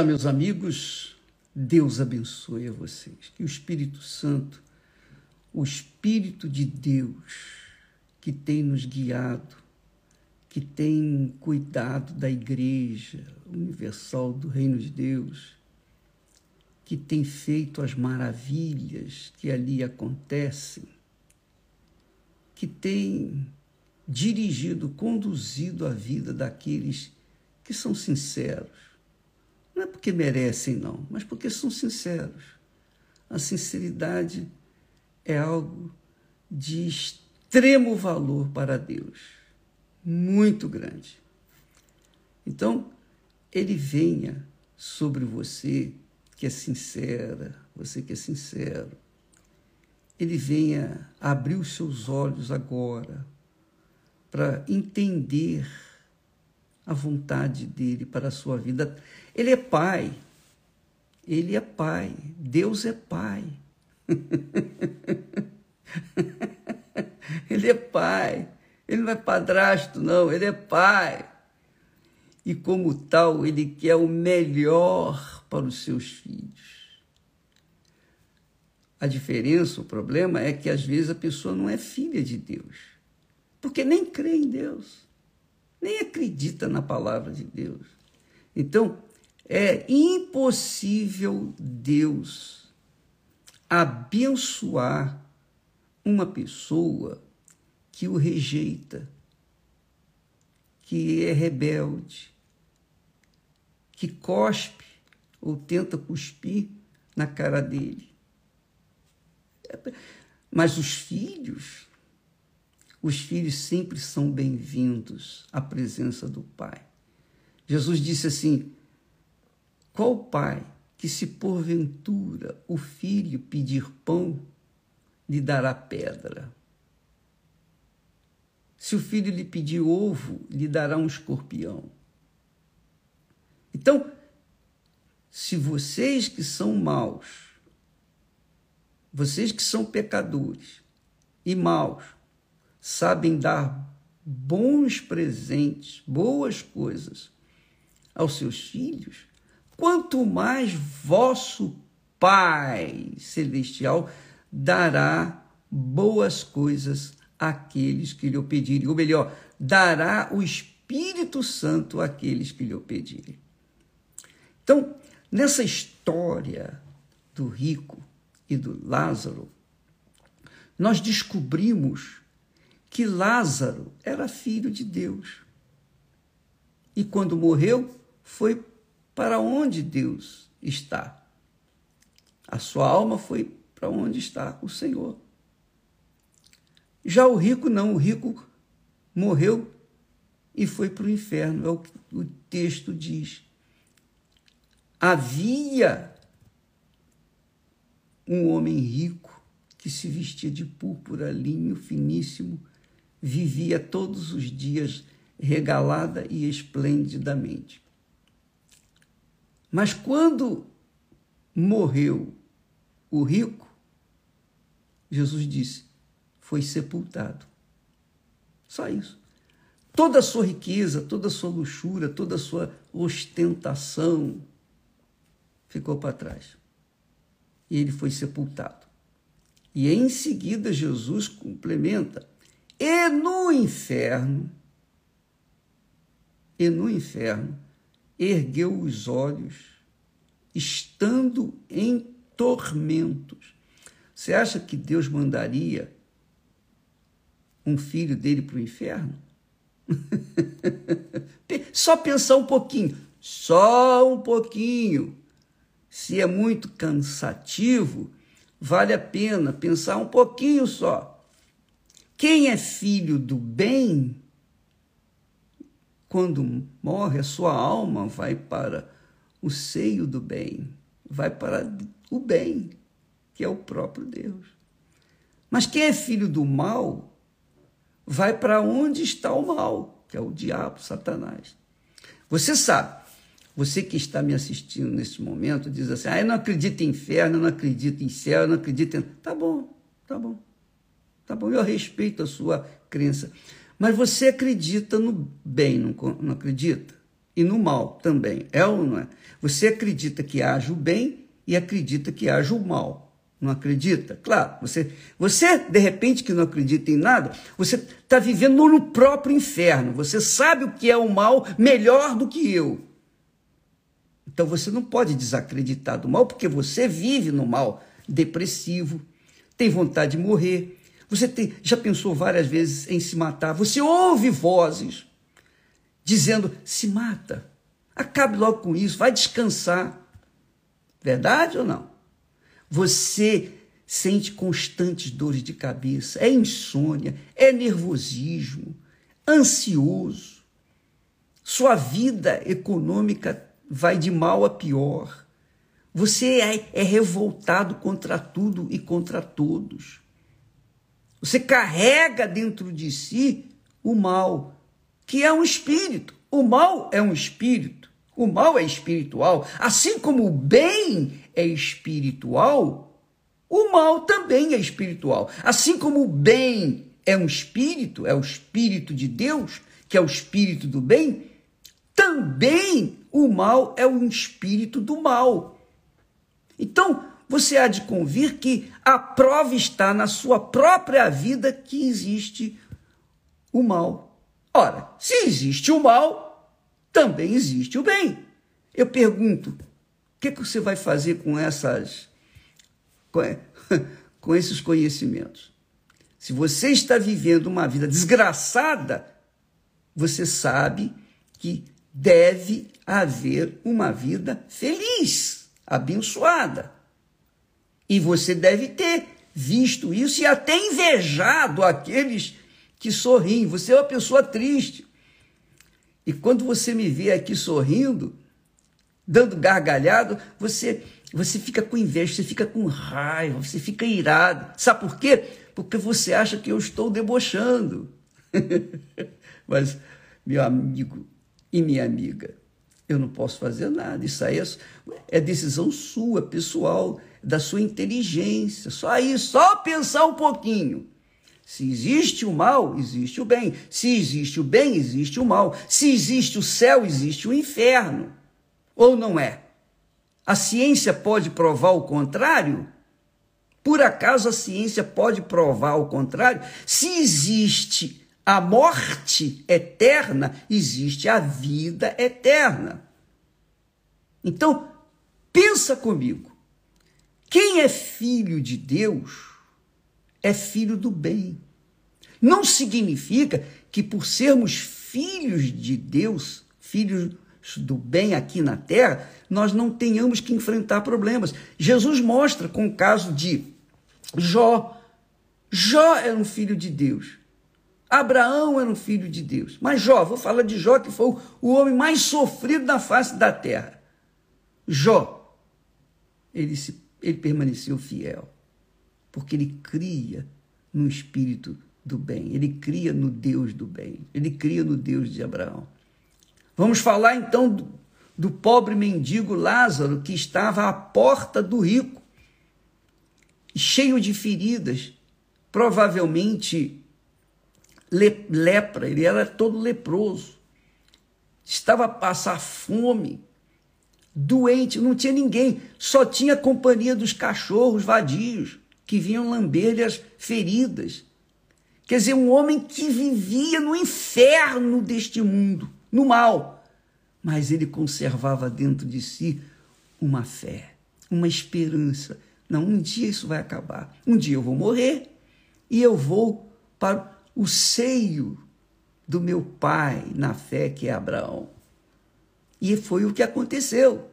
Olá, meus amigos, Deus abençoe a vocês. Que o Espírito Santo, o Espírito de Deus, que tem nos guiado, que tem cuidado da Igreja Universal do Reino de Deus, que tem feito as maravilhas que ali acontecem, que tem dirigido, conduzido a vida daqueles que são sinceros não é porque merecem, não, mas porque são sinceros. A sinceridade é algo de extremo valor para Deus, muito grande. Então, ele venha sobre você que é sincera, você que é sincero. Ele venha abrir os seus olhos agora para entender a vontade dele para a sua vida. Ele é pai. Ele é pai. Deus é pai. ele é pai. Ele não é padrasto, não. Ele é pai. E como tal, ele quer o melhor para os seus filhos. A diferença, o problema é que às vezes a pessoa não é filha de Deus, porque nem crê em Deus nem acredita na palavra de Deus. Então, é impossível Deus abençoar uma pessoa que o rejeita, que é rebelde, que cospe ou tenta cuspir na cara dele. Mas os filhos os filhos sempre são bem-vindos à presença do Pai. Jesus disse assim: Qual pai que, se porventura o filho pedir pão, lhe dará pedra? Se o filho lhe pedir ovo, lhe dará um escorpião. Então, se vocês que são maus, vocês que são pecadores e maus, sabem dar bons presentes, boas coisas aos seus filhos, quanto mais vosso Pai Celestial dará boas coisas àqueles que lhe o pedirem, ou melhor, dará o Espírito Santo àqueles que lhe o pedirem. Então, nessa história do rico e do Lázaro, nós descobrimos que Lázaro era filho de Deus. E quando morreu, foi para onde Deus está. A sua alma foi para onde está o Senhor. Já o rico não, o rico morreu e foi para o inferno, é o que o texto diz. Havia um homem rico que se vestia de púrpura, linho finíssimo, vivia todos os dias regalada e esplendidamente. Mas quando morreu o rico, Jesus disse: foi sepultado. Só isso. Toda a sua riqueza, toda a sua luxúria, toda a sua ostentação ficou para trás. E ele foi sepultado. E em seguida Jesus complementa: e no inferno, e no inferno, ergueu os olhos, estando em tormentos. Você acha que Deus mandaria um filho dele para o inferno? só pensar um pouquinho, só um pouquinho. Se é muito cansativo, vale a pena pensar um pouquinho só. Quem é filho do bem, quando morre, a sua alma vai para o seio do bem, vai para o bem, que é o próprio Deus. Mas quem é filho do mal, vai para onde está o mal, que é o diabo, Satanás. Você sabe, você que está me assistindo nesse momento, diz assim: ah, eu não acredito em inferno, eu não acredito em céu, eu não acredito em. Tá bom, tá bom. Tá bom, eu respeito a sua crença. Mas você acredita no bem, não, não acredita? e no mal também. É ou não é? Você acredita que haja o bem e acredita que haja o mal. Não acredita? Claro, você, você de repente que não acredita em nada, você está vivendo no próprio inferno. Você sabe o que é o mal melhor do que eu. Então você não pode desacreditar do mal, porque você vive no mal, depressivo, tem vontade de morrer. Você tem, já pensou várias vezes em se matar. Você ouve vozes dizendo: se mata, acabe logo com isso, vai descansar. Verdade ou não? Você sente constantes dores de cabeça, é insônia, é nervosismo, ansioso. Sua vida econômica vai de mal a pior. Você é, é revoltado contra tudo e contra todos. Você carrega dentro de si o mal, que é um espírito. O mal é um espírito. O mal é espiritual. Assim como o bem é espiritual, o mal também é espiritual. Assim como o bem é um espírito, é o espírito de Deus, que é o espírito do bem, também o mal é um espírito do mal. Então, você há de convir que a prova está na sua própria vida que existe o mal. Ora, se existe o mal, também existe o bem. Eu pergunto, que, que você vai fazer com essas com, com esses conhecimentos? Se você está vivendo uma vida desgraçada, você sabe que deve haver uma vida feliz, abençoada. E você deve ter visto isso e até invejado aqueles que sorriem. Você é uma pessoa triste. E quando você me vê aqui sorrindo, dando gargalhado, você você fica com inveja, você fica com raiva, você fica irado. Sabe por quê? Porque você acha que eu estou debochando. Mas, meu amigo e minha amiga, eu não posso fazer nada. Isso aí é, é decisão sua, pessoal, da sua inteligência. Só aí, só pensar um pouquinho. Se existe o mal, existe o bem. Se existe o bem, existe o mal. Se existe o céu, existe o inferno. Ou não é? A ciência pode provar o contrário? Por acaso a ciência pode provar o contrário? Se existe a morte eterna, existe a vida eterna. Então, pensa comigo. Quem é filho de Deus é filho do bem. Não significa que por sermos filhos de Deus, filhos do bem aqui na terra, nós não tenhamos que enfrentar problemas. Jesus mostra com o caso de Jó. Jó era um filho de Deus. Abraão era um filho de Deus. Mas Jó, vou falar de Jó, que foi o homem mais sofrido na face da terra. Jó, ele, se, ele permaneceu fiel, porque ele cria no espírito do bem, ele cria no Deus do bem, ele cria no Deus de Abraão. Vamos falar então do, do pobre mendigo Lázaro que estava à porta do rico, cheio de feridas, provavelmente le, lepra, ele era todo leproso, estava a passar fome, doente, não tinha ninguém, só tinha a companhia dos cachorros vadios que vinham lamber-lhe as feridas. Quer dizer, um homem que vivia no inferno deste mundo no mal, mas ele conservava dentro de si uma fé, uma esperança. Não, um dia isso vai acabar. Um dia eu vou morrer e eu vou para o seio do meu pai na fé que é Abraão. E foi o que aconteceu.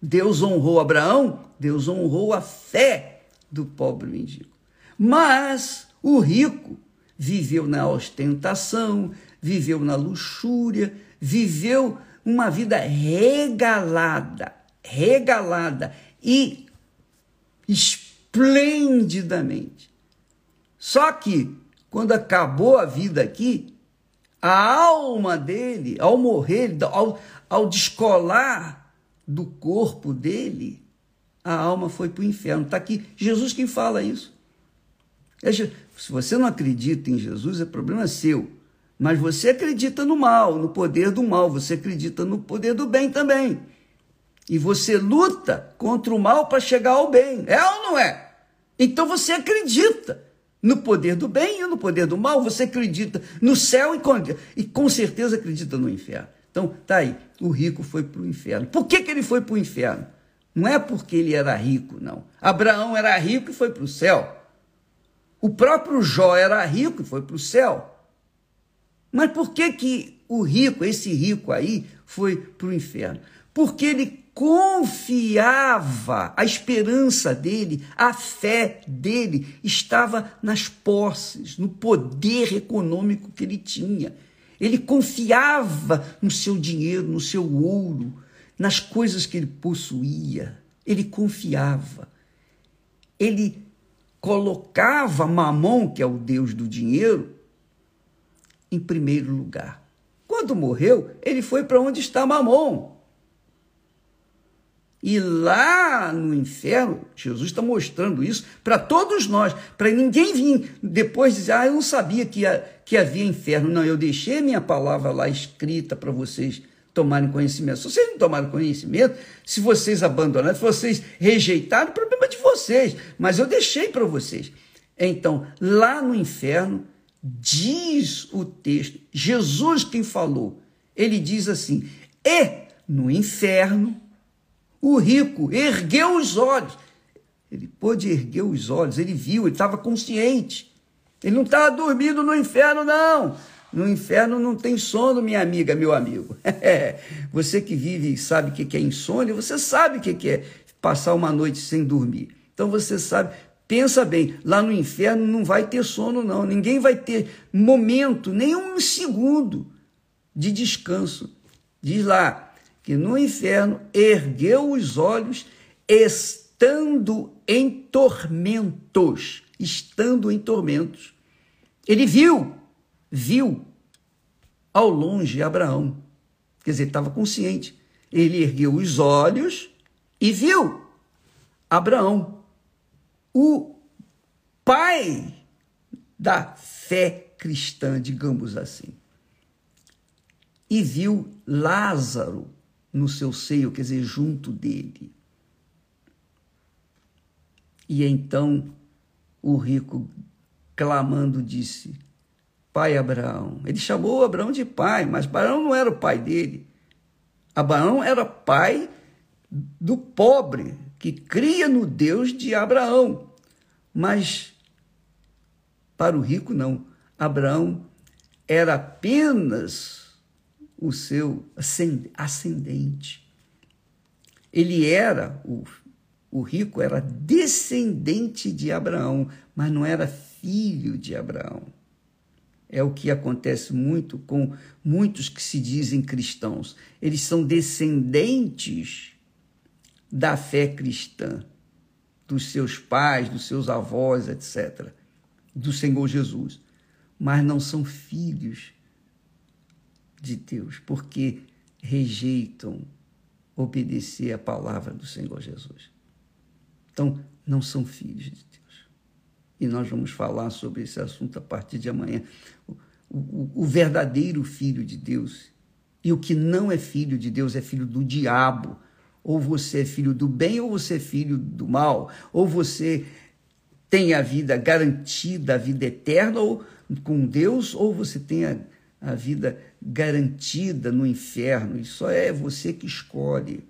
Deus honrou Abraão, Deus honrou a fé do pobre mendigo. Mas o rico viveu na ostentação, viveu na luxúria, viveu uma vida regalada, regalada e esplendidamente. Só que, quando acabou a vida aqui, a alma dele, ao morrer, ao, ao descolar do corpo dele, a alma foi para o inferno. Está aqui Jesus quem fala isso. É se você não acredita em Jesus, é problema seu. Mas você acredita no mal, no poder do mal, você acredita no poder do bem também. E você luta contra o mal para chegar ao bem. É ou não é? Então você acredita no poder do bem e no poder do mal, você acredita no céu e com, e com certeza acredita no inferno. Então, tá aí, o rico foi para o inferno. Por que, que ele foi para o inferno? Não é porque ele era rico, não. Abraão era rico e foi para o céu. O próprio Jó era rico e foi para o céu. Mas por que, que o rico, esse rico aí, foi para o inferno? Porque ele confiava, a esperança dele, a fé dele estava nas posses, no poder econômico que ele tinha. Ele confiava no seu dinheiro, no seu ouro, nas coisas que ele possuía. Ele confiava. Ele colocava Mamon, que é o deus do dinheiro, em primeiro lugar. Quando morreu, ele foi para onde está Mamon. E lá no inferno, Jesus está mostrando isso para todos nós, para ninguém vir depois dizer, ah, eu não sabia que, que havia inferno. Não, eu deixei minha palavra lá escrita para vocês tomarem conhecimento. Se vocês não tomaram conhecimento, se vocês abandonaram, se vocês rejeitaram, o problema é de vocês. Mas eu deixei para vocês. Então, lá no inferno, diz o texto, Jesus quem falou, ele diz assim: e no inferno o rico ergueu os olhos. Ele pôde erguer os olhos, ele viu, ele estava consciente. Ele não estava dormindo no inferno, não. No inferno não tem sono, minha amiga, meu amigo. você que vive e sabe o que é insônia, você sabe o que é passar uma noite sem dormir. Então você sabe, pensa bem, lá no inferno não vai ter sono, não. Ninguém vai ter momento, nem um segundo de descanso. Diz lá, que no inferno ergueu os olhos, estando em tormentos. Estando em tormentos. Ele viu, viu ao longe Abraão. Quer dizer, estava consciente. Ele ergueu os olhos e viu Abraão, o pai da fé cristã, digamos assim. E viu Lázaro, no seu seio, quer dizer, junto dele. E então o rico, clamando, disse: Pai Abraão. Ele chamou Abraão de pai, mas Abraão não era o pai dele. Abraão era pai do pobre, que cria no Deus de Abraão. Mas para o rico, não. Abraão era apenas o seu ascendente. Ele era, o, o rico era descendente de Abraão, mas não era filho de Abraão. É o que acontece muito com muitos que se dizem cristãos. Eles são descendentes da fé cristã, dos seus pais, dos seus avós, etc., do Senhor Jesus, mas não são filhos de Deus, porque rejeitam obedecer a palavra do Senhor Jesus. Então, não são filhos de Deus. E nós vamos falar sobre esse assunto a partir de amanhã. O, o, o verdadeiro filho de Deus e o que não é filho de Deus é filho do diabo. Ou você é filho do bem ou você é filho do mal. Ou você tem a vida garantida, a vida eterna ou com Deus, ou você tem a a vida garantida no inferno. Só é você que escolhe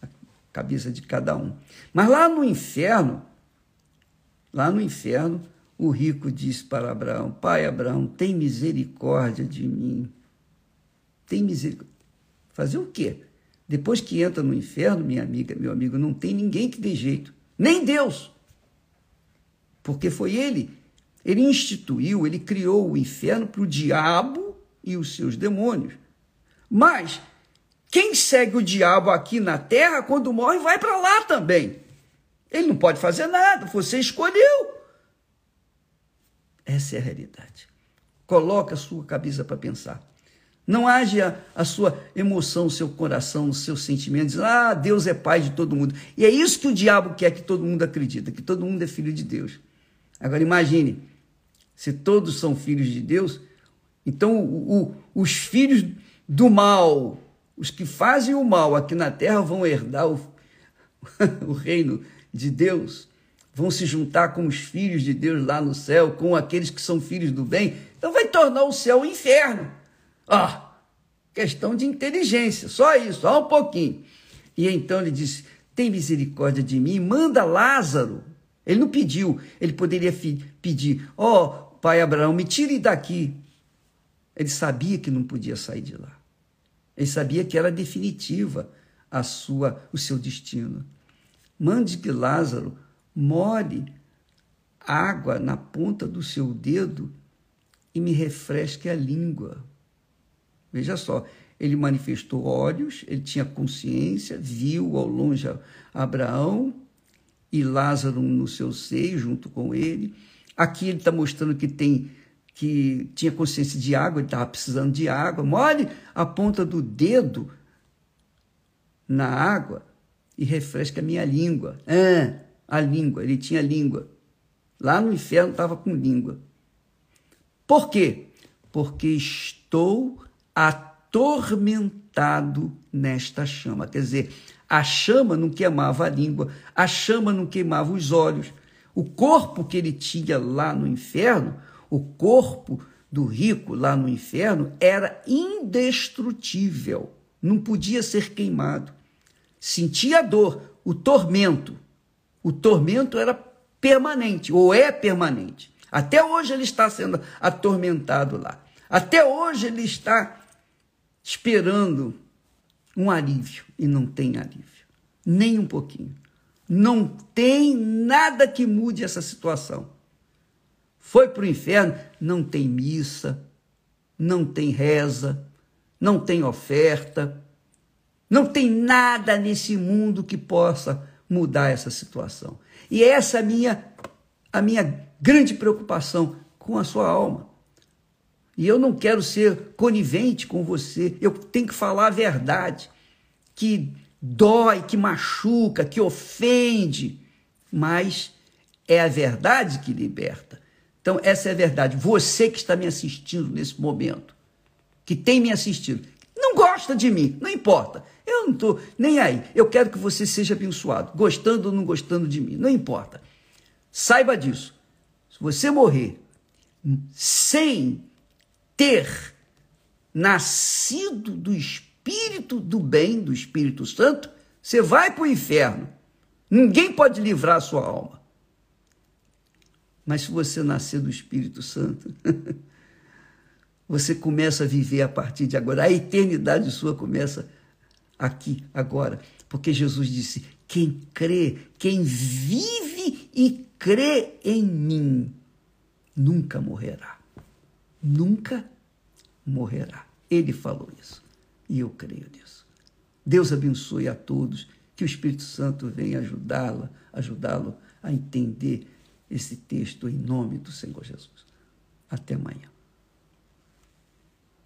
a cabeça de cada um. Mas lá no inferno, lá no inferno, o rico disse para Abraão: Pai Abraão, tem misericórdia de mim. Tem misericórdia. Fazer o quê? Depois que entra no inferno, minha amiga, meu amigo, não tem ninguém que dê jeito, nem Deus. Porque foi ele. Ele instituiu, ele criou o inferno para o diabo e os seus demônios. Mas quem segue o diabo aqui na terra, quando morre, vai para lá também. Ele não pode fazer nada, você escolheu. Essa é a realidade. Coloca a sua cabeça para pensar. Não haja a sua emoção, o seu coração, os seus sentimentos. Ah, Deus é pai de todo mundo. E é isso que o diabo quer que todo mundo acredita, que todo mundo é filho de Deus. Agora imagine, se todos são filhos de Deus, Então, o, o, os filhos do mal, os que fazem o mal aqui na terra, vão herdar o, o reino de Deus, vão se juntar com os filhos de Deus lá no céu, com aqueles que são filhos do bem. Então, vai tornar o céu um inferno. Ah, questão de inteligência, só isso, só um pouquinho. E então ele disse: Tem misericórdia de mim, manda Lázaro. Ele não pediu, ele poderia pedir: Ó, oh, pai Abraão, me tire daqui. Ele sabia que não podia sair de lá. Ele sabia que era definitiva a sua, o seu destino. Mande que Lázaro more água na ponta do seu dedo e me refresque a língua. Veja só, ele manifestou olhos, ele tinha consciência, viu ao longe Abraão e Lázaro no seu seio junto com ele. Aqui ele está mostrando que tem que tinha consciência de água, ele estava precisando de água. Molhe a ponta do dedo na água e refresca a minha língua. Ah, a língua, ele tinha língua. Lá no inferno estava com língua. Por quê? Porque estou atormentado nesta chama. Quer dizer, a chama não queimava a língua, a chama não queimava os olhos. O corpo que ele tinha lá no inferno o corpo do rico lá no inferno era indestrutível, não podia ser queimado. Sentia dor, o tormento. O tormento era permanente, ou é permanente. Até hoje ele está sendo atormentado lá. Até hoje ele está esperando um alívio e não tem alívio, nem um pouquinho. Não tem nada que mude essa situação foi para o inferno, não tem missa, não tem reza, não tem oferta, não tem nada nesse mundo que possa mudar essa situação. E essa é a minha, a minha grande preocupação com a sua alma. E eu não quero ser conivente com você, eu tenho que falar a verdade, que dói, que machuca, que ofende, mas é a verdade que liberta. Então, essa é a verdade. Você que está me assistindo nesse momento, que tem me assistido, não gosta de mim, não importa. Eu não estou nem aí. Eu quero que você seja abençoado, gostando ou não gostando de mim, não importa. Saiba disso. Se você morrer sem ter nascido do Espírito do bem, do Espírito Santo, você vai para o inferno. Ninguém pode livrar a sua alma. Mas se você nascer do Espírito Santo, você começa a viver a partir de agora. A eternidade sua começa aqui, agora. Porque Jesus disse: quem crê, quem vive e crê em mim, nunca morrerá. Nunca morrerá. Ele falou isso. E eu creio nisso. Deus abençoe a todos. Que o Espírito Santo venha ajudá-la, ajudá-lo a entender esse texto em nome do Senhor Jesus. Até amanhã.